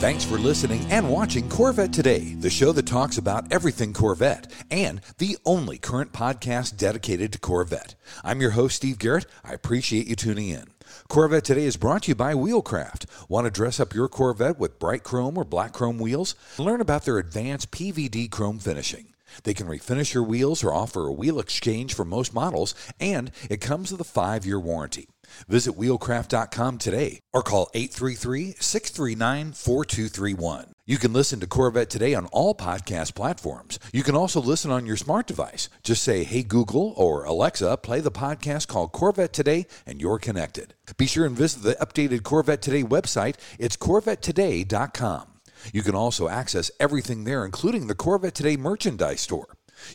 Thanks for listening and watching Corvette Today, the show that talks about everything Corvette and the only current podcast dedicated to Corvette. I'm your host, Steve Garrett. I appreciate you tuning in. Corvette Today is brought to you by Wheelcraft. Want to dress up your Corvette with bright chrome or black chrome wheels? Learn about their advanced PVD chrome finishing. They can refinish your wheels or offer a wheel exchange for most models, and it comes with a five year warranty. Visit wheelcraft.com today or call 833 639 4231. You can listen to Corvette Today on all podcast platforms. You can also listen on your smart device. Just say, Hey Google or Alexa, play the podcast called Corvette Today, and you're connected. Be sure and visit the updated Corvette Today website. It's corvettetoday.com. You can also access everything there, including the Corvette Today merchandise store.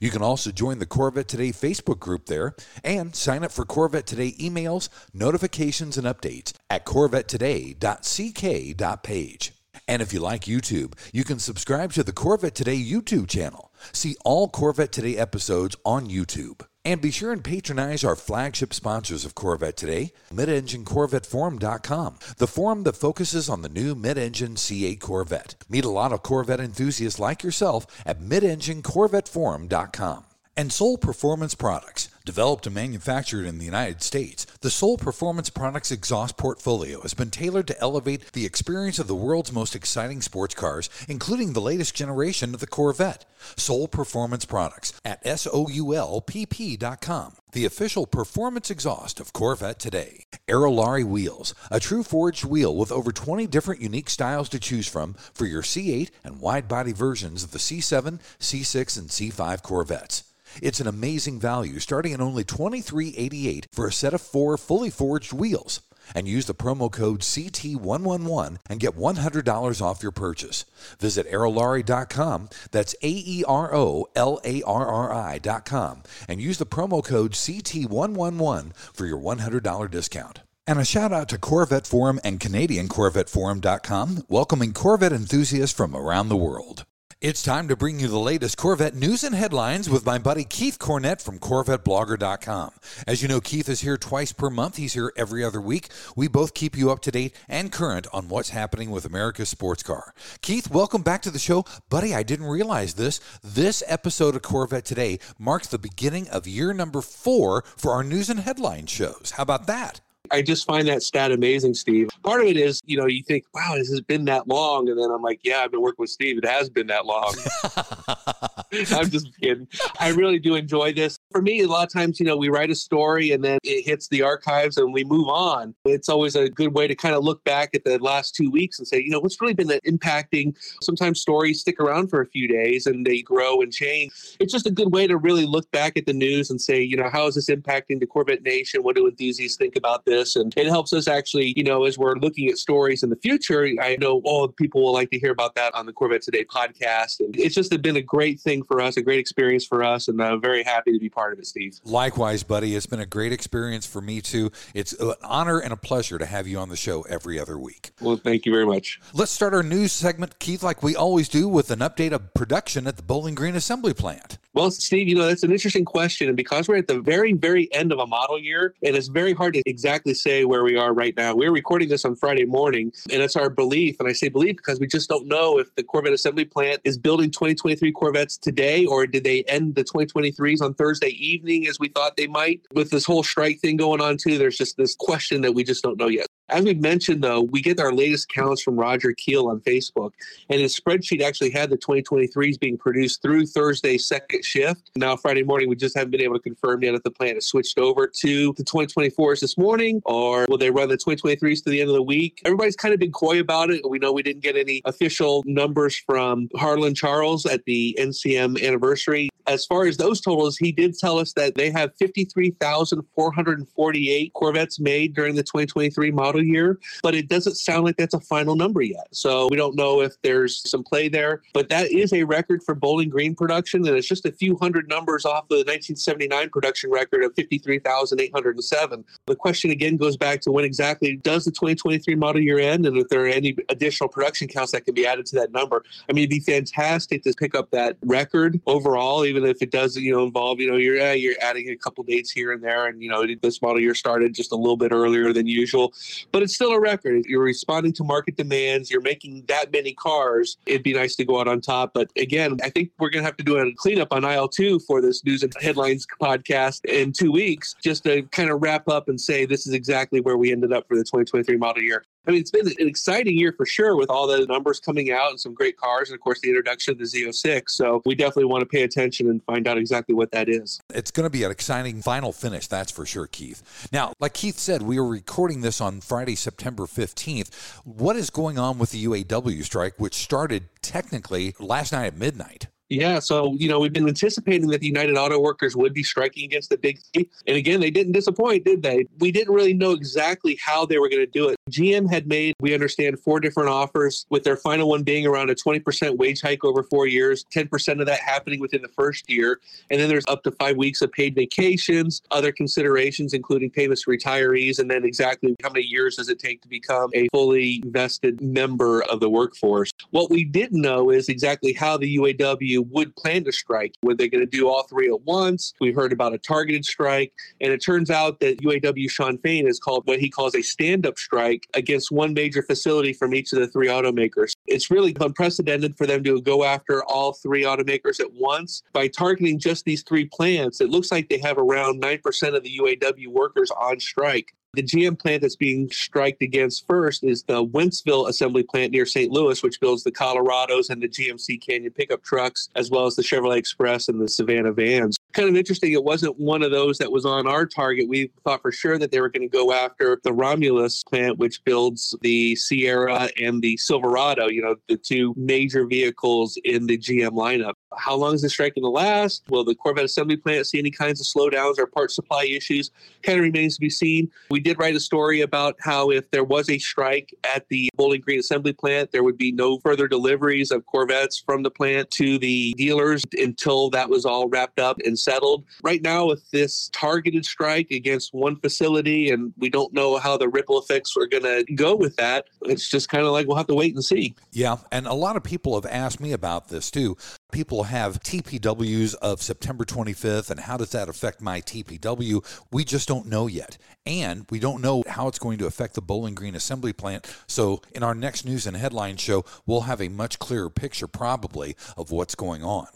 You can also join the Corvette Today Facebook group there and sign up for Corvette Today emails, notifications, and updates at corvettetoday.ck.page. And if you like YouTube, you can subscribe to the Corvette Today YouTube channel. See all Corvette Today episodes on YouTube. And be sure and patronize our flagship sponsors of Corvette today, MidEngineCorvetteForum.com, the forum that focuses on the new mid-engine C8 Corvette. Meet a lot of Corvette enthusiasts like yourself at MidEngineCorvetteForum.com. And Soul Performance Products. Developed and manufactured in the United States, the Soul Performance Products exhaust portfolio has been tailored to elevate the experience of the world's most exciting sports cars, including the latest generation of the Corvette. Soul Performance Products at SOULPP.com, the official performance exhaust of Corvette today. Aerolarri Wheels, a true forged wheel with over 20 different unique styles to choose from for your C8 and wide body versions of the C7, C6, and C5 Corvettes. It's an amazing value, starting at only $23.88 for a set of four fully forged wheels. And use the promo code CT111 and get $100 off your purchase. Visit aerolarri.com, that's A E R O L A R R I.com, and use the promo code CT111 for your $100 discount. And a shout out to Corvette Forum and CanadianCorvetteForum.com, welcoming Corvette enthusiasts from around the world. It's time to bring you the latest Corvette news and headlines with my buddy Keith Cornett from CorvetteBlogger.com. As you know, Keith is here twice per month. He's here every other week. We both keep you up to date and current on what's happening with America's sports car. Keith, welcome back to the show. Buddy, I didn't realize this. This episode of Corvette Today marks the beginning of year number four for our news and headline shows. How about that? I just find that stat amazing, Steve. Part of it is, you know, you think, wow, this has been that long. And then I'm like, yeah, I've been working with Steve. It has been that long. I'm just kidding. I really do enjoy this. For me, a lot of times, you know, we write a story and then it hits the archives and we move on. It's always a good way to kind of look back at the last two weeks and say, you know, what's really been impacting. Sometimes stories stick around for a few days and they grow and change. It's just a good way to really look back at the news and say, you know, how is this impacting the Corvette Nation? What do enthusiasts think about this? And it helps us actually, you know, as we're looking at stories in the future, I know all people will like to hear about that on the Corvette Today podcast. And it's just been a great thing for us, a great experience for us. And I'm very happy to be part of it, Steve. Likewise, buddy. It's been a great experience for me too. It's an honor and a pleasure to have you on the show every other week. Well, thank you very much. Let's start our news segment, Keith, like we always do, with an update of production at the Bowling Green Assembly Plant. Well, Steve, you know, that's an interesting question. And because we're at the very, very end of a model year, and it's very hard to exactly say where we are right now. We're recording this on Friday morning, and it's our belief. And I say belief because we just don't know if the Corvette assembly plant is building 2023 Corvettes today, or did they end the 2023s on Thursday evening as we thought they might? With this whole strike thing going on, too, there's just this question that we just don't know yet. As we mentioned, though, we get our latest counts from Roger Keel on Facebook, and his spreadsheet actually had the 2023s being produced through Thursday's second shift. Now, Friday morning, we just haven't been able to confirm yet if the plant has switched over to the 2024s this morning, or will they run the 2023s to the end of the week? Everybody's kind of been coy about it. We know we didn't get any official numbers from Harlan Charles at the NCM anniversary. As far as those totals, he did tell us that they have 53,448 Corvettes made during the 2023 model model year, but it doesn't sound like that's a final number yet. So we don't know if there's some play there, but that is a record for Bowling Green production, and it's just a few hundred numbers off the 1979 production record of 53,807. The question again goes back to when exactly does the 2023 model year end, and if there are any additional production counts that can be added to that number. I mean, it'd be fantastic to pick up that record overall, even if it does, you know, involve, you know, you're uh, you're adding a couple dates here and there, and you know, this model year started just a little bit earlier than usual, but it's still a record. You're responding to market demands. You're making that many cars. It'd be nice to go out on top, but again, I think we're going to have to do a cleanup on IL2 for this news and headlines podcast in two weeks, just to kind of wrap up and say this is exactly where we ended up for the 2023 model year. I mean, it's been an exciting year for sure with all the numbers coming out and some great cars, and of course, the introduction of the Z06. So we definitely want to pay attention and find out exactly what that is. It's going to be an exciting final finish, that's for sure, Keith. Now, like Keith said, we are recording this on Friday, September 15th. What is going on with the UAW strike, which started technically last night at midnight? Yeah, so you know we've been anticipating that the United Auto Workers would be striking against the big three, and again they didn't disappoint, did they? We didn't really know exactly how they were going to do it. GM had made, we understand, four different offers, with their final one being around a 20% wage hike over four years, 10% of that happening within the first year, and then there's up to five weeks of paid vacations, other considerations including payments to retirees, and then exactly how many years does it take to become a fully vested member of the workforce. What we didn't know is exactly how the UAW would plan to strike. Were they going to do all three at once? We heard about a targeted strike. And it turns out that UAW Shawn Fain has called what he calls a stand up strike against one major facility from each of the three automakers. It's really unprecedented for them to go after all three automakers at once. By targeting just these three plants, it looks like they have around 9% of the UAW workers on strike. The GM plant that's being striked against first is the Wentzville assembly plant near St. Louis, which builds the Colorados and the GMC Canyon pickup trucks, as well as the Chevrolet Express and the Savana vans. Kind of interesting, it wasn't one of those that was on our target. We thought for sure that they were going to go after the Romulus plant, which builds the Sierra and the Silverado, you know, the two major vehicles in the GM lineup. How long is the strike going to last? Will the Corvette assembly plant see any kinds of slowdowns or part supply issues? Kind of remains to be seen. We did write a story about how if there was a strike at the Bowling Green assembly plant, there would be no further deliveries of Corvettes from the plant to the dealers until that was all wrapped up and settled. Right now, with this targeted strike against one facility, and we don't know how the ripple effects are going to go with that, it's just kind of like we'll have to wait and see. Yeah. And a lot of people have asked me about this too. People have TPWs of September 25th, and how does that affect my TPW? We just don't know yet. And we don't know how it's going to affect the Bowling Green assembly plant. So, in our next news and headline show, we'll have a much clearer picture, probably, of what's going on.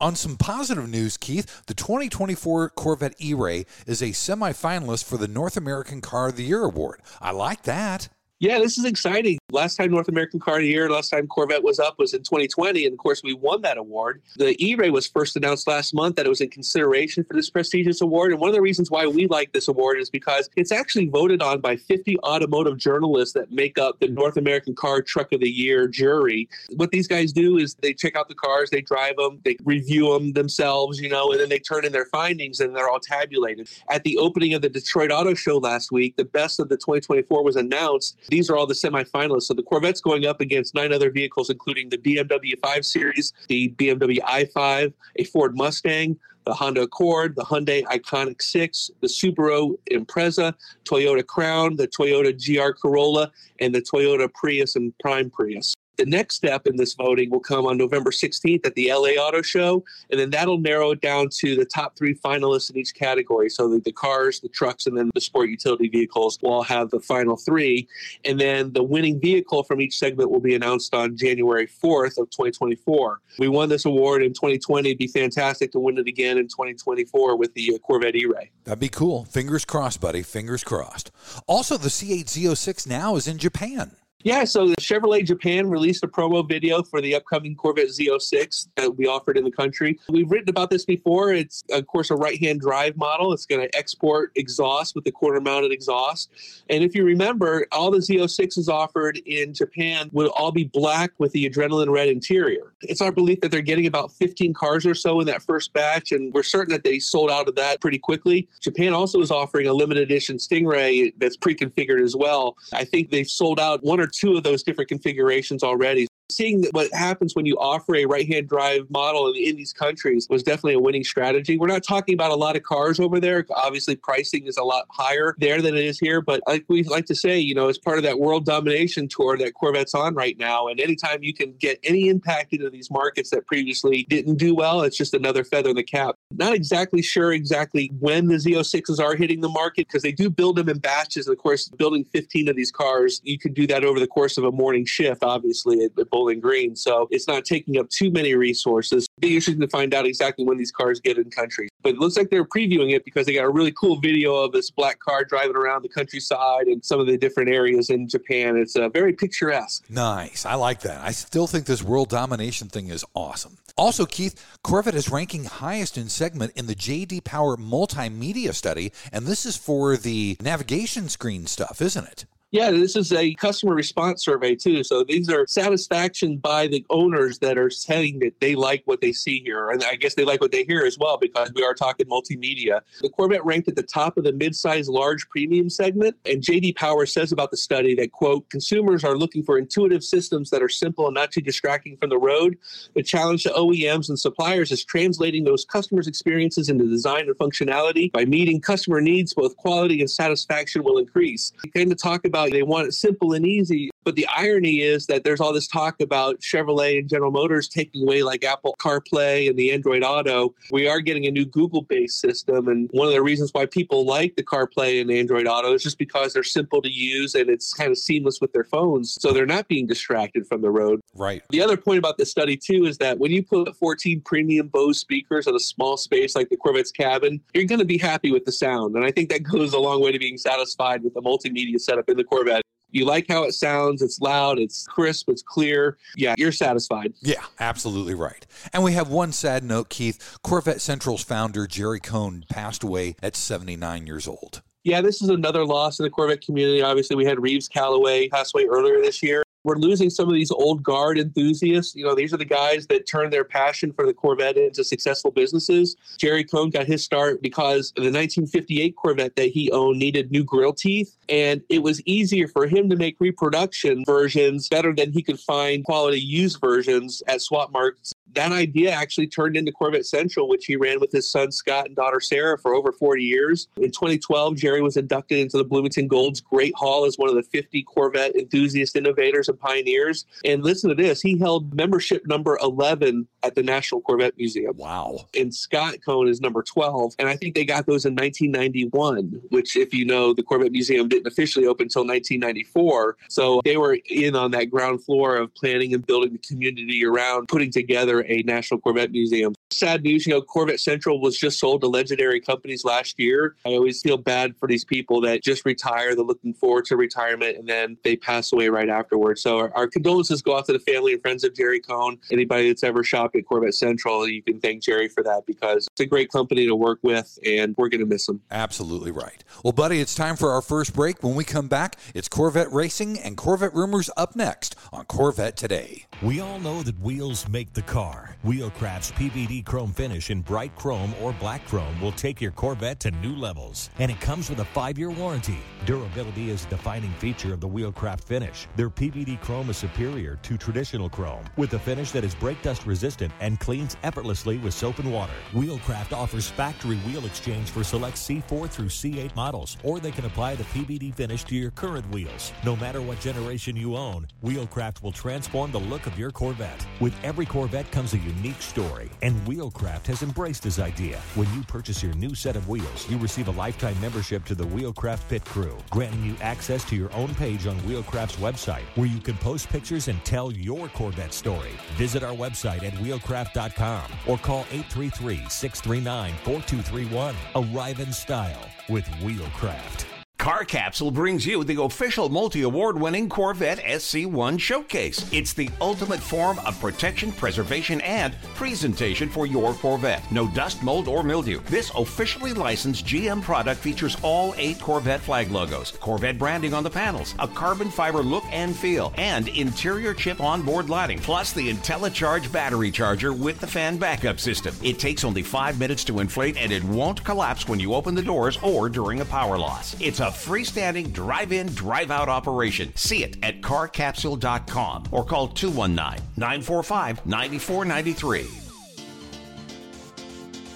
On some positive news, Keith, the 2024 Corvette E Ray is a semifinalist for the North American Car of the Year award. I like that. Yeah, this is exciting. Last time North American Car of the Year, last time Corvette was up was in 2020. And of course, we won that award. The E Ray was first announced last month that it was in consideration for this prestigious award. And one of the reasons why we like this award is because it's actually voted on by 50 automotive journalists that make up the North American Car Truck of the Year jury. What these guys do is they check out the cars, they drive them, they review them themselves, you know, and then they turn in their findings and they're all tabulated. At the opening of the Detroit Auto Show last week, the best of the 2024 was announced these are all the semifinalists. So the Corvette's going up against nine other vehicles, including the BMW 5 Series, the BMW i5, a Ford Mustang, the Honda Accord, the Hyundai Ioniq 6, the Subaru Impreza, Toyota Crown, the Toyota GR Corolla, and the Toyota Prius and Prime Prius. The next step in this voting will come on November 16th at the LA Auto Show, and then that'll narrow it down to the top three finalists in each category. So the, the cars, the trucks, and then the sport utility vehicles will all have the final three. And then the winning vehicle from each segment will be announced on January 4th of 2024. We won this award in 2020. It'd be fantastic to win it again in 2024 with the uh, Corvette E-Ray. That'd be cool. Fingers crossed, buddy. Fingers crossed. Also, the C8 Z06 now is in Japan. Yeah, so Chevrolet Japan released a promo video for the upcoming Corvette Z06 that we offered in the country. We've written about this before. It's, of course, a right hand drive model. It's going to export exhaust with the quarter mounted exhaust. And if you remember, all the Z06s offered in Japan would all be black with the adrenaline red interior. It's our belief that they're getting about 15 cars or so in that first batch, and we're certain that they sold out of that pretty quickly. Japan also is offering a limited edition Stingray that's pre configured as well. I think they've sold out one or two of those different configurations already seeing what happens when you offer a right hand drive model in, in, these countries was definitely a winning strategy. We're not talking about a lot of cars over there. Obviously, pricing is a lot higher there than it is here. But like we like to say, you know, as part of that world domination tour that Corvette's on right now, and anytime you can get any impact into these markets that previously didn't do well, it's just another feather in the cap. Not exactly sure exactly when the Z06s are hitting the market because they do build them in batches. And of course, building 15 of these cars, you could do that over the course of a morning shift, obviously, at Bowling Green. So it's not taking up too many resources. Be interesting to find out exactly when these cars get in country. But it looks like they're previewing it because they got a really cool video of this black car driving around the countryside and some of the different areas in Japan. It's uh, very picturesque. Nice. I like that. I still think this world domination thing is awesome. Also, Keith, Corvette is ranking highest in segment in the JD Power multimedia study, and this is for the navigation screen stuff, isn't it? Yeah, this is a customer response survey too. So these are satisfaction by the owners that are saying that they like what they see here. And I guess they like what they hear as well because we are talking multimedia. The Corvette ranked at the top of the midsize large premium segment. And JD Power says about the study that, quote, consumers are looking for intuitive systems that are simple and not too distracting from the road. The challenge to OEMs and suppliers is translating those customers' experiences into design and functionality. By meeting customer needs, both quality and satisfaction will increase. We came to talk about they want it simple and easy. But the irony is that there's all this talk about Chevrolet and General Motors taking away like Apple CarPlay and the Android Auto. We are getting a new Google based system. And one of the reasons why people like the CarPlay and Android Auto is just because they're simple to use and it's kind of seamless with their phones. So they're not being distracted from the road. Right. The other point about this study, too, is that when you put 14 premium Bose speakers in a small space like the Corvette's cabin, you're going to be happy with the sound. And I think that goes a long way to being satisfied with the multimedia setup in the Corvette you like how it sounds, it's loud, it's crisp, it's clear. Yeah, you're satisfied. Yeah, absolutely right. And we have one sad note, Keith. Corvette Central's founder, Jerry Cohn, passed away at 79 years old. Yeah, this is another loss in the Corvette community. Obviously, we had Reeves Callaway pass away earlier this year we're losing some of these old guard enthusiasts. You know, these are the guys that turned their passion for the Corvette into successful businesses. Jerry Cohn got his start because the 1958 Corvette that he owned needed new grill teeth, and it was easier for him to make reproduction versions better than he could find quality used versions at swap marks that idea actually turned into Corvette Central, which he ran with his son Scott and daughter Sarah for over 40 years. In 2012, Jerry was inducted into the Bloomington Gold's Great Hall as one of the 50 Corvette enthusiast innovators and pioneers. And listen to this he held membership number 11 at the National Corvette Museum. Wow. And Scott Cohn is number 12. And I think they got those in 1991, which, if you know, the Corvette Museum didn't officially open until 1994. So they were in on that ground floor of planning and building the community around putting together a National Corvette Museum. Sad news, you know, Corvette Central was just sold to legendary companies last year. I always feel bad for these people that just retire, they're looking forward to retirement, and then they pass away right afterwards. So our, our condolences go out to the family and friends of Jerry Cohn. Anybody that's ever shopped at Corvette Central, you can thank Jerry for that because it's a great company to work with, and we're going to miss him. Absolutely right. Well, buddy, it's time for our first break. When we come back, it's Corvette Racing and Corvette Rumors up next on Corvette Today. We all know that wheels make the car. Wheelcraft's PVD chrome finish in bright chrome or black chrome will take your Corvette to new levels. And it comes with a five year warranty. Durability is a defining feature of the Wheelcraft finish. Their PVD chrome is superior to traditional chrome with a finish that is brake dust resistant and cleans effortlessly with soap and water. Wheelcraft offers factory wheel exchange for select C4 through C8 models, or they can apply the PVD finish to your current wheels. No matter what generation you own, Wheelcraft will transform the look of your Corvette. With every Corvette comes a unique story, and Wheelcraft has embraced this idea. When you purchase your new set of wheels, you receive a lifetime membership to the Wheelcraft Pit Crew, granting you access to your own page on Wheelcraft's website, where you can post pictures and tell your Corvette story. Visit our website at wheelcraft.com or call 833 639 4231. Arrive in style with Wheelcraft. Car Capsule brings you the official multi award winning Corvette SC1 showcase. It's the ultimate form of protection, preservation, and presentation for your Corvette. No dust, mold, or mildew. This officially licensed GM product features all eight Corvette flag logos, Corvette branding on the panels, a carbon fiber look and feel, and interior chip onboard lighting, plus the IntelliCharge battery charger with the fan backup system. It takes only five minutes to inflate and it won't collapse when you open the doors or during a power loss. It's a freestanding drive in, drive out operation. See it at carcapsule.com or call 219 945 9493.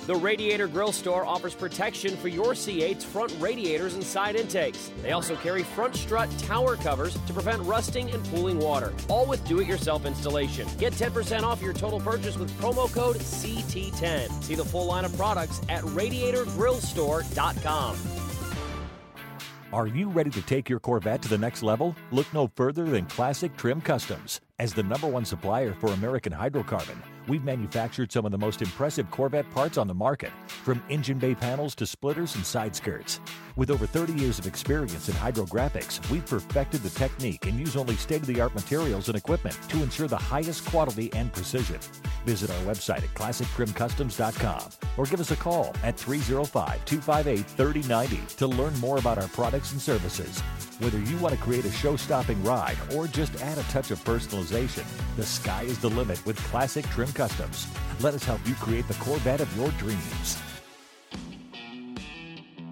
The Radiator Grill Store offers protection for your C8's front radiators and side intakes. They also carry front strut tower covers to prevent rusting and pooling water, all with do it yourself installation. Get 10% off your total purchase with promo code CT10. See the full line of products at radiatorgrillstore.com. Are you ready to take your Corvette to the next level? Look no further than Classic Trim Customs. As the number one supplier for American hydrocarbon, we've manufactured some of the most impressive Corvette parts on the market, from engine bay panels to splitters and side skirts. With over 30 years of experience in hydrographics, we've perfected the technique and use only state of the art materials and equipment to ensure the highest quality and precision. Visit our website at classictrimcustoms.com or give us a call at 305 258 3090 to learn more about our products and services. Whether you want to create a show stopping ride or just add a touch of personalization, the sky is the limit with Classic Trim Customs. Let us help you create the Corvette of your dreams.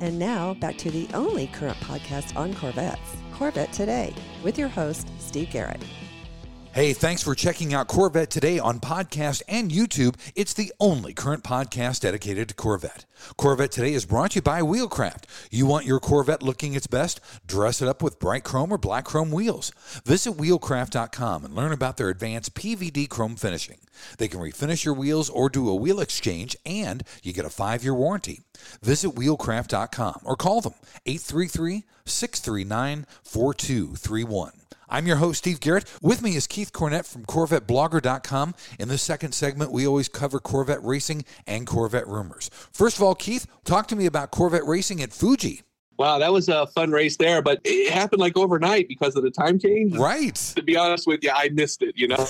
And now back to the only current podcast on Corvettes, Corvette Today, with your host, Steve Garrett. Hey, thanks for checking out Corvette today on podcast and YouTube. It's the only current podcast dedicated to Corvette. Corvette today is brought to you by Wheelcraft. You want your Corvette looking its best? Dress it up with bright chrome or black chrome wheels. Visit wheelcraft.com and learn about their advanced PVD chrome finishing. They can refinish your wheels or do a wheel exchange, and you get a five year warranty. Visit wheelcraft.com or call them 833 639 4231. I'm your host, Steve Garrett. With me is Keith Cornett from CorvetteBlogger.com. In this second segment, we always cover Corvette racing and Corvette rumors. First of all, Keith, talk to me about Corvette racing at Fuji. Wow, that was a fun race there, but it happened like overnight because of the time change. Right. To be honest with you, I missed it, you know.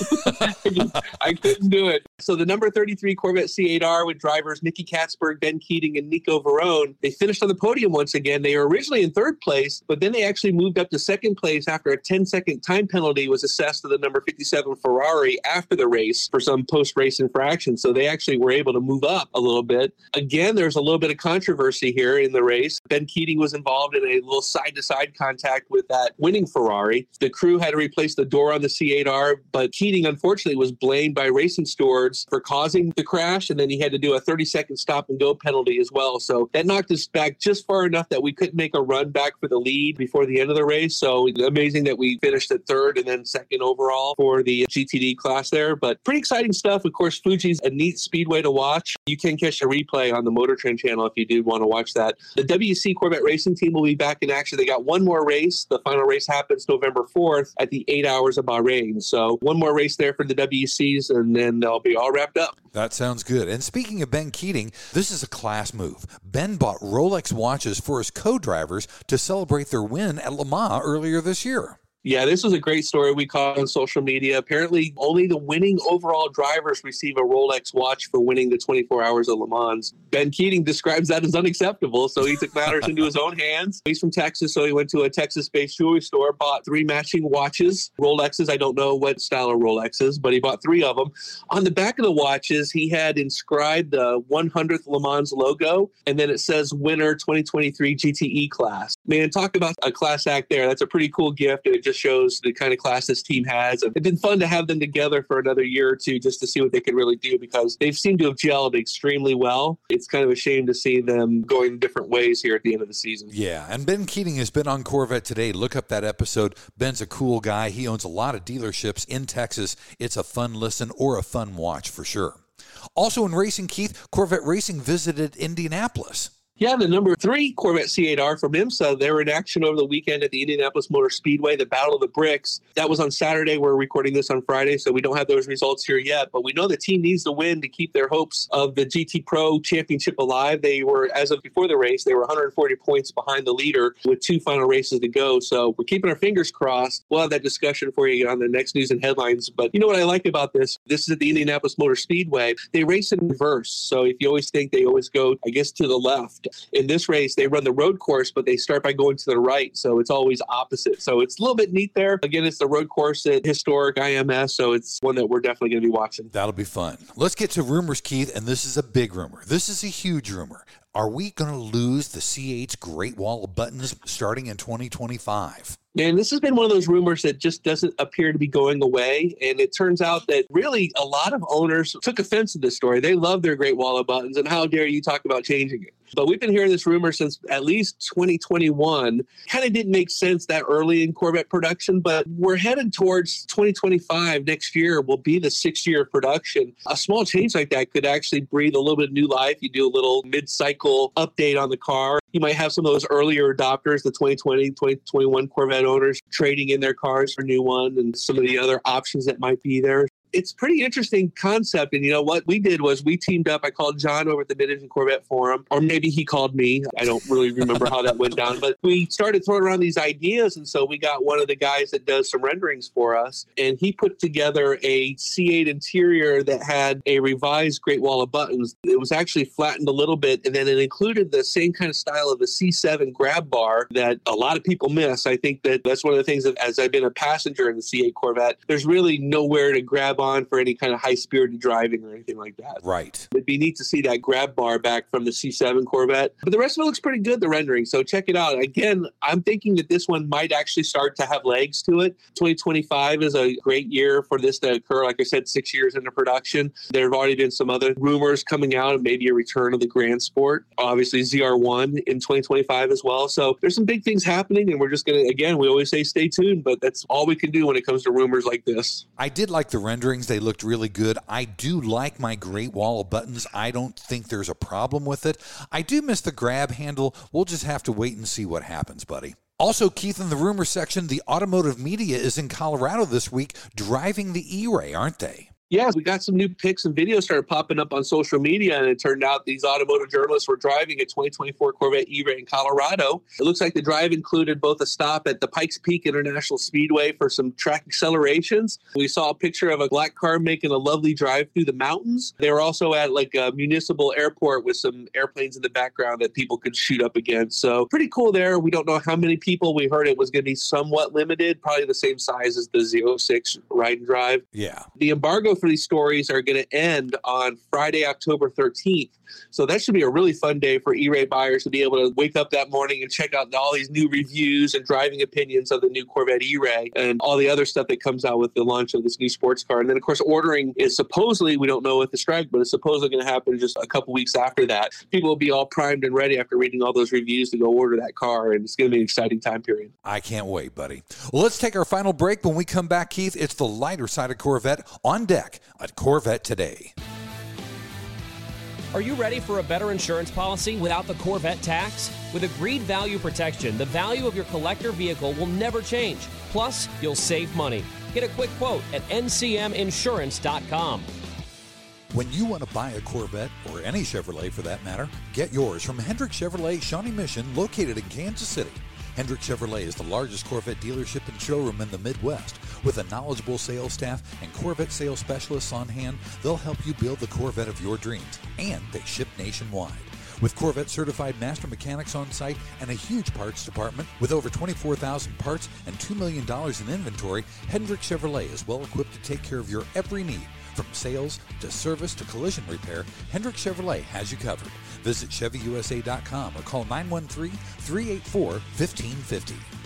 I couldn't do it. So the number 33 Corvette C8R with drivers Nicky Catsburg, Ben Keating, and Nico Varrone, they finished on the podium once again. They were originally in third place, but then they actually moved up to second place after a 10-second time penalty was assessed to the number 57 Ferrari after the race for some post-race infraction. So they actually were able to move up a little bit. Again, there's a little bit of controversy here in the race. Ben Keating was involved in a little side to side contact with that winning Ferrari. The crew had to replace the door on the C8R, but Keating unfortunately was blamed by racing stewards for causing the crash, and then he had to do a 30 second stop and go penalty as well. So that knocked us back just far enough that we couldn't make a run back for the lead before the end of the race. So amazing that we finished at third and then second overall for the GTD class there. But pretty exciting stuff. Of course, Fuji's a neat speedway to watch. You can catch a replay on the Motor Trend channel if you do want to watch that. The WC Corvette Racing team will be back in action. They got one more race. The final race happens November 4th at the eight hours of Bahrain. So one more race there for the WCs, and then they'll be all wrapped up. That sounds good. And speaking of Ben Keating, this is a class move. Ben bought Rolex watches for his co drivers to celebrate their win at Le Mans earlier this year. Yeah, this was a great story we caught on social media. Apparently, only the winning overall drivers receive a Rolex watch for winning the 24 hours of Le Mans. Ben Keating describes that as unacceptable, so he took matters into his own hands. He's from Texas, so he went to a Texas based jewelry store, bought three matching watches, Rolexes. I don't know what style of Rolexes, but he bought three of them. On the back of the watches, he had inscribed the 100th Le Mans logo, and then it says winner 2023 GTE class. Man, talk about a class act there. That's a pretty cool gift, it just shows the kind of class this team has. It's been fun to have them together for another year or two just to see what they can really do because they've seemed to have gelled extremely well. It's kind of a shame to see them going different ways here at the end of the season. Yeah, and Ben Keating has been on Corvette today. Look up that episode. Ben's a cool guy. He owns a lot of dealerships in Texas. It's a fun listen or a fun watch for sure. Also in racing, Keith, Corvette Racing visited Indianapolis. Yeah, the number three Corvette C8R from IMSA, they were in action over the weekend at the Indianapolis Motor Speedway, the Battle of the Bricks. That was on Saturday. We're recording this on Friday, so we don't have those results here yet. But we know the team needs to win to keep their hopes of the GTD Pro Championship alive. They were, as of before the race, they were 140 points behind the leader with two final races to go. So we're keeping our fingers crossed. We'll have that discussion for you on the next news and headlines. But you know what I like about this? This is at the Indianapolis Motor Speedway. They race in reverse. So if you always think they always go, I guess, to the left, in this race, they run the road course, but they start by going to the right. So it's always opposite. So it's a little bit neat there. Again, it's the road course at historic IMS. So it's one that we're definitely going to be watching. That'll be fun. Let's get to rumors, Keith. And this is a big rumor. This is a huge rumor. Are we going to lose the C8's Great Wall of Buttons starting in 2025? And this has been one of those rumors that just doesn't appear to be going away. And it turns out that really a lot of owners took offense to this story. They love their Great Wall of Buttons, and how dare you talk about changing it? But we've been hearing this rumor since at least 2021. Kind of didn't make sense that early in Corvette production, but we're headed towards 2025. Next year will be the sixth year of production. A small change like that could actually breathe a little bit of new life. You do a little mid cycle update on the car. You might have some of those earlier adopters, the 2020, 2021 Corvette owners trading in their cars for new one and some of the other options that might be there it's pretty interesting concept. And you know what we did was we teamed up. I called John over at the Mid Engine Corvette Forum, or maybe he called me. I don't really remember how that went down, but we started throwing around these ideas. And so we got one of the guys that does some renderings for us, and he put together a C8 interior that had a revised Great Wall of Buttons. It was actually flattened a little bit, and then it included the same kind of style of the C7 grab bar that a lot of people miss. I think that that's one of the things that, as I've been a passenger in the C8 Corvette, there's really nowhere to grab on for any kind of high spirited driving or anything like that. Right. It'd be neat to see that grab bar back from the C7 Corvette. But the rest of it looks pretty good, the rendering. So check it out. Again, I'm thinking that this one might actually start to have legs to it. 2025 is a great year for this to occur. Like I said, six years into production. There have already been some other rumors coming out, maybe a return of the Grand Sport. Obviously, ZR1 in 2025 as well. So there's some big things happening, and we're just going to, again, we always say stay tuned, but that's all we can do when it comes to rumors like this. I did like the They looked really good. I do like my Great Wall of Buttons. I don't think there's a problem with it. I do miss the grab handle. We'll just have to wait and see what happens, buddy. Also, Keith, in the rumor section, the automotive media is in Colorado this week driving the E Ray, aren't they? Yeah, we got some new pics and videos started popping up on social media, and it turned out these automotive journalists were driving a 2024 Corvette E-Ray in Colorado. It looks like the drive included both a stop at the Pikes Peak International Speedway for some track accelerations. We saw a picture of a black car making a lovely drive through the mountains. They were also at like a municipal airport with some airplanes in the background that people could shoot up against. So pretty cool there. We don't know how many people. We heard it was going to be somewhat limited, probably the same size as the Z06 ride and drive. Yeah. The embargo for these stories are going to end on Friday, October 13th. So that should be a really fun day for E-Ray buyers to be able to wake up that morning and check out all these new reviews and driving opinions of the new Corvette E-Ray and all the other stuff that comes out with the launch of this new sports car. And then, of course, ordering is supposedly, we don't know what the strike, but it's supposedly going to happen just a couple weeks after that. People will be all primed and ready after reading all those reviews to go order that car. And it's going to be an exciting time period. I can't wait, buddy. Well, let's take our final break. When we come back, Keith, it's the lighter side of Corvette on deck at Corvette today. Are you ready for a better insurance policy without the Corvette tax? With agreed value protection, the value of your collector vehicle will never change. Plus, you'll save money. Get a quick quote at ncminsurance.com. When you want to buy a Corvette, or any Chevrolet for that matter, get yours from Hendrick Chevrolet Shawnee Mission, located in Kansas City. Hendrick Chevrolet is the largest Corvette dealership and showroom in the Midwest. With a knowledgeable sales staff and Corvette sales specialists on hand, they'll help you build the Corvette of your dreams, and they ship nationwide. With Corvette certified master mechanics on site and a huge parts department with over 24,000 parts and $2 million in inventory, Hendrick Chevrolet is well equipped to take care of your every need. From sales to service to collision repair, Hendrick Chevrolet has you covered. Visit ChevyUSA.com or call 913 384 1550.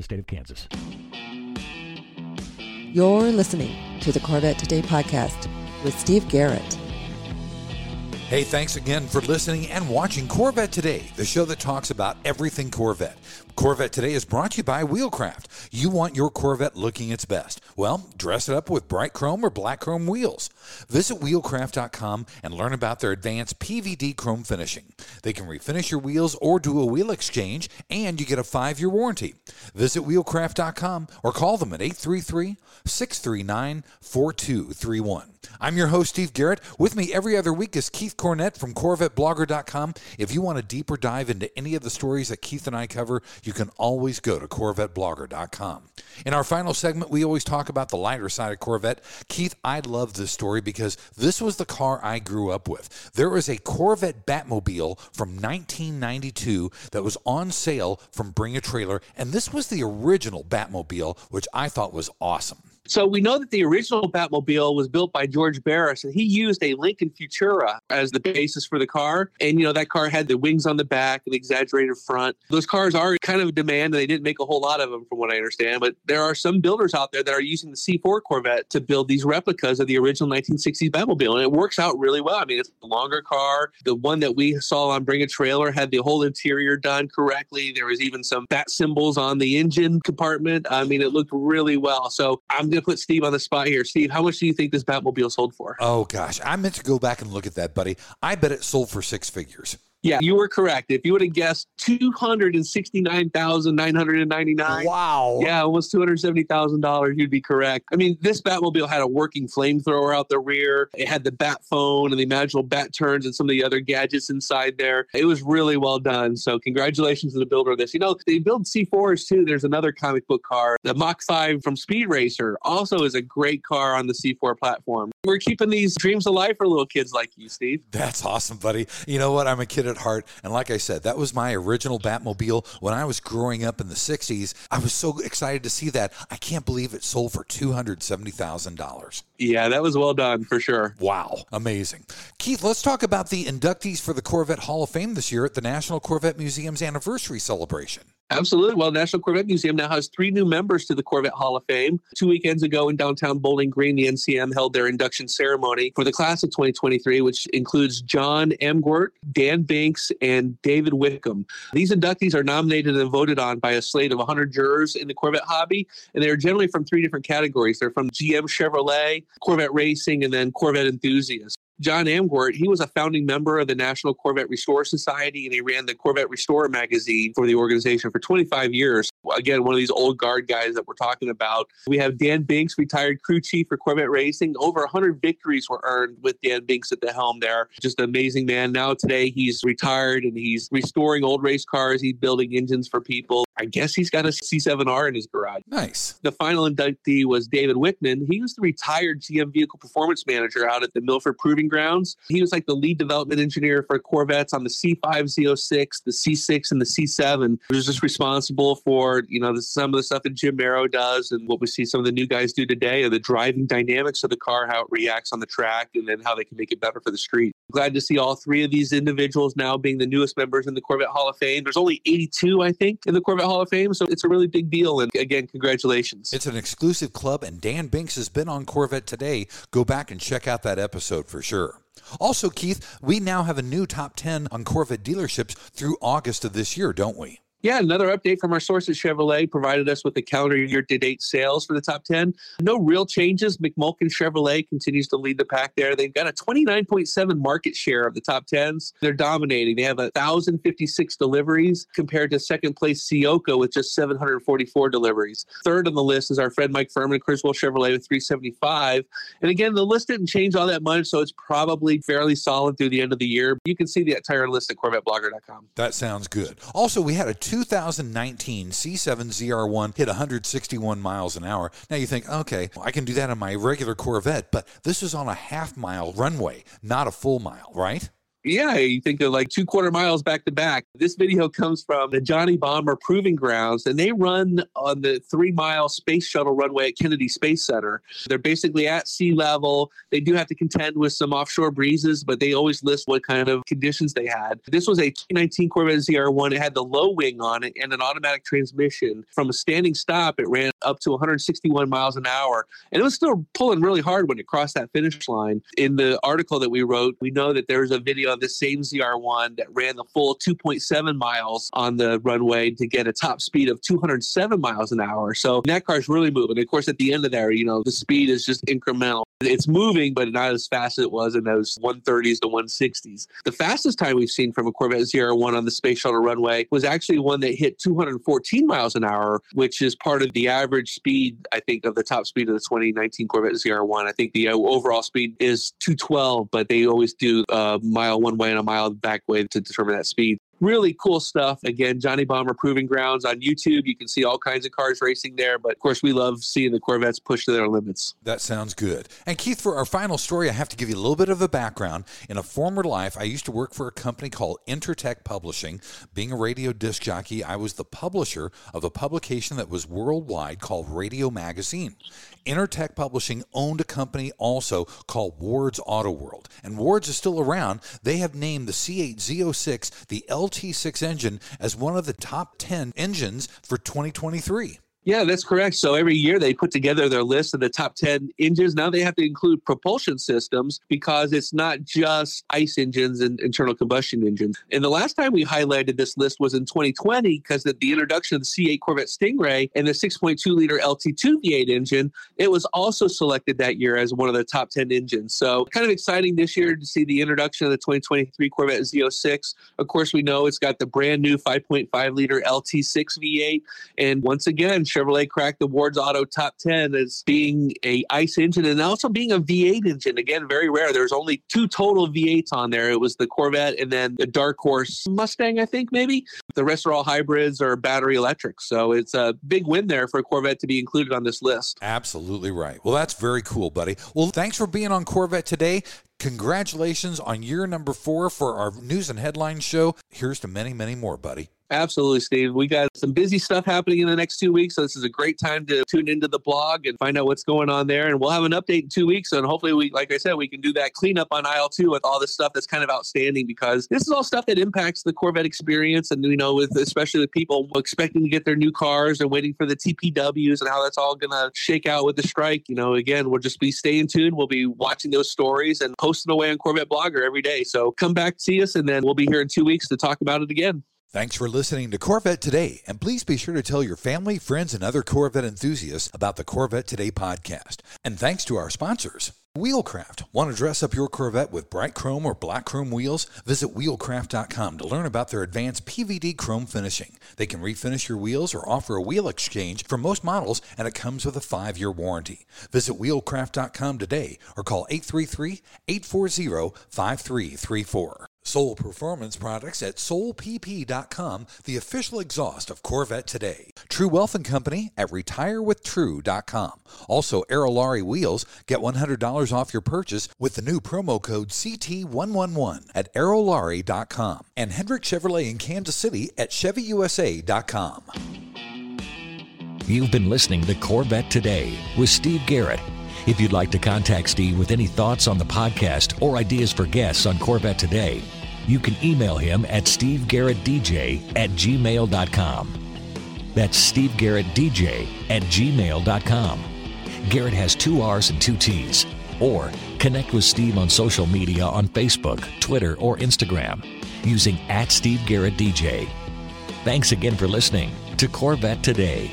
state of Kansas. You're listening to the Corvette Today podcast with Steve Garrett. Hey, thanks again for listening and watching Corvette Today, the show that talks about everything Corvette. Corvette Today is brought to you by Wheelcraft. You want your Corvette looking its best. Well, dress it up with bright chrome or black chrome wheels. Visit wheelcraft.com and learn about their advanced PVD chrome finishing. They can refinish your wheels or do a wheel exchange, and you get a five year warranty. Visit wheelcraft.com or call them at 833 639 4231. I'm your host, Steve Garrett. With me every other week is Keith Cornett from CorvetteBlogger.com. If you want a deeper dive into any of the stories that Keith and I cover, you can always go to CorvetteBlogger.com. In our final segment, we always talk about the lighter side of Corvette. Keith, I love this story because this was the car I grew up with. There was a Corvette Batmobile from 1992 that was on sale from Bring a Trailer, and this was the original Batmobile, which I thought was awesome. So we know that the original Batmobile was built by George Barris, and he used a Lincoln Futura as the basis for the car. And you know that car had the wings on the back and the exaggerated front. Those cars are kind of demand, and they didn't make a whole lot of them, from what I understand. But there are some builders out there that are using the C4 Corvette to build these replicas of the original 1960s Batmobile, and it works out really well. I mean, it's a longer car. The one that we saw on Bring a Trailer had the whole interior done correctly. There was even some bat symbols on the engine compartment. I mean, it looked really well. So I'm going to put Steve on the spot here. Steve, how much do you think this Batmobile sold for? Oh, gosh. I meant to go back and look at that, buddy. I bet it sold for six figures. Yeah, you were correct. If you would have guessed two hundred and sixty-nine thousand nine hundred and ninety-nine, wow, yeah, almost two hundred seventy thousand dollars, you'd be correct. I mean, this Batmobile had a working flamethrower out the rear. It had the Bat phone and the imaginable Bat turns and some of the other gadgets inside there. It was really well done. So, congratulations to the builder of this. You know, they build C4s too. There's another comic book car, the Mach 5 from Speed Racer, also is a great car on the C4 platform. We're keeping these dreams alive for little kids like you, Steve. That's awesome, buddy. You know what? I'm a kid at heart. And like I said, that was my original Batmobile when I was growing up in the 60s. I was so excited to see that. I can't believe it sold for $270,000. Yeah, that was well done for sure. Wow, amazing. Keith, let's talk about the inductees for the Corvette Hall of Fame this year at the National Corvette Museum's anniversary celebration. Absolutely. Well, National Corvette Museum now has three new members to the Corvette Hall of Fame. Two weekends ago in downtown Bowling Green, the NCM held their induction ceremony for the class of 2023, which includes John Amgwert, Dan Binks, and David Wickham. These inductees are nominated and voted on by a slate of 100 jurors in the Corvette hobby, and they're generally from three different categories. They're from GM Chevrolet, Corvette Racing, and then Corvette enthusiasts. John Amgwert, he was a founding member of the National Corvette Restore Society, and he ran the Corvette Restore magazine for the organization for 25 years. Again, one of these old guard guys that we're talking about. We have Dan Binks, retired crew chief for Corvette Racing. Over 100 victories were earned with Dan Binks at the helm there. Just an amazing man. Now, today, he's retired and he's restoring old race cars. He's building engines for people. I guess he's got a C7R in his garage. Nice. The final inductee was David Wickman. He was the retired GM vehicle performance manager out at the Milford Proving Grounds. He was like the lead development engineer for Corvettes on the C5, Z06, the C6, and the C7. He was just responsible for, you know, the, some of the stuff that Jim Mero does and what we see some of the new guys do today, and the driving dynamics of the car, how it reacts on the track, and then how they can make it better for the street. Glad to see all three of these individuals now being the newest members in the Corvette Hall of Fame. There's only 82, I think, in the Corvette Hall of Fame, so it's a really big deal. And again, congratulations. It's an exclusive club, and Dan Binks has been on Corvette today. Go back and check out that episode for sure. Also, Keith, we now have a new top 10 on Corvette dealerships through August of this year, don't we? Yeah, another update from our source at Chevrolet provided us with the calendar year to date sales for the top 10. No real changes. MacMulkin Chevrolet continues to lead the pack there. They've got a 29.7 market share of the top 10s. They're dominating. They have 1,056 deliveries compared to second place Ciocca with just 744 deliveries. Third on the list is our friend Mike Furman, Criswell Chevrolet with 375. And again, the list didn't change all that much, so it's probably fairly solid through the end of the year. You can see the entire list at CorvetteBlogger.com. That sounds good. Also, we had a 2019 C7 ZR1 hit 161 miles an hour. Now you think, okay, well, I can do that on my regular Corvette, but this is on a half mile runway, not a full mile, right? Yeah, you think of like two quarter miles back to back. This video comes from the Johnny Bohmer Proving Grounds, and they run on the three mile space shuttle runway at Kennedy Space Center. They're basically at sea level. They do have to contend with some offshore breezes, but they always list what kind of conditions they had. This was a 2019 Corvette ZR1. It had the low wing on it and an automatic transmission. From a standing stop, it ran up to 161 miles an hour, and it was still pulling really hard when it crossed that finish line. In the article that we wrote, we know that there's a video the same ZR1 that ran the full 2.7 miles on the runway to get a top speed of 207 miles an hour. So that car's really moving. Of course, at the end of there, you know, the speed is just incremental. It's moving, but not as fast as it was in those 130s to 160s. The fastest time we've seen from a Corvette ZR1 on the space shuttle runway was actually one that hit 214 miles an hour, which is part of the average speed, I think, of the top speed of the 2019 Corvette ZR1. I think the uh, overall speed is 212, but they always do a mile one way and a mile back way to determine that speed really cool stuff. Again, Johnny Bohmer Proving Grounds on YouTube. You can see all kinds of cars racing there. But of course, we love seeing the Corvettes push to their limits. That sounds good. And Keith, for our final story, I have to give you a little bit of a background. In a former life, I used to work for a company called Intertec Publishing. Being a radio disc jockey, I was the publisher of a publication that was worldwide called Radio Magazine. Intertec Publishing owned a company also called Ward's Auto World. And Ward's is still around. They have named the C8 Z06 the LT6 engine as one of the top 10 engines for 2023. Yeah, that's correct. So every year they put together their list of the top 10 engines. Now they have to include propulsion systems because it's not just ICE engines and internal combustion engines. And the last time we highlighted this list was in 2020 because of the introduction of the C8 Corvette Stingray and the 6.2 liter LT2 V8 engine. It was also selected that year as one of the top 10 engines. So kind of exciting this year to see the introduction of the 2023 Corvette Z06. Of course, we know it's got the brand new 5.5 liter LT6 V8. And once again, Chevrolet cracked the Ward's Auto top 10 as being a ICE engine and also being a V8 engine. Again, very rare. There's only two total V8s on there. It was the Corvette and then the Dark Horse Mustang, I think maybe. The rest are all hybrids or battery electric. So it's a big win there for a Corvette to be included on this list. Absolutely right. Well, that's very cool, buddy. Well, thanks for being on Corvette today. Congratulations on year number four for our news and headline show. Here's to many, many more, buddy. Absolutely, Steve. We got some busy stuff happening in the next two weeks. So this is a great time to tune into the blog and find out what's going on there. And we'll have an update in two weeks. And hopefully we, like I said, we can do that cleanup on aisle two with all this stuff that's kind of outstanding because this is all stuff that impacts the Corvette experience. And, you know, with especially with people expecting to get their new cars and waiting for the TPWs and how that's all going to shake out with the strike. You know, again, we'll just be staying tuned. We'll be watching those stories and posting away on Corvette Blogger every day. So come back, see us, and then we'll be here in two weeks to talk about it again. Thanks for listening to Corvette Today, and please be sure to tell your family, friends, and other Corvette enthusiasts about the Corvette Today podcast. And thanks to our sponsors. Wheelcraft. Want to dress up your Corvette with bright chrome or black chrome wheels? Visit wheelcraft.com to learn about their advanced PVD chrome finishing. They can refinish your wheels or offer a wheel exchange for most models, and it comes with a five year warranty. Visit wheelcraft.com today or call 833 840 5334. Soul Performance Products at soulpp.com, the official exhaust of Corvette today. True Wealth and Company at retirewithtrue.com. Also, Aerolarri Wheels, get $100 off your purchase with the new promo code CT111 at aerolarri.com. And Hendrick Chevrolet in Kansas City at chevyusa.com. You've been listening to Corvette Today with Steve Garrett. If you'd like to contact Steve with any thoughts on the podcast or ideas for guests on Corvette Today, you can email him at stevegarrettdj at gmail.com. That's stevegarrettdj at gmail.com. Garrett has two R's and two T's. Or connect with Steve on social media on Facebook, Twitter, or Instagram using at Steve Garrett DJ. Thanks again for listening to Corvette Today.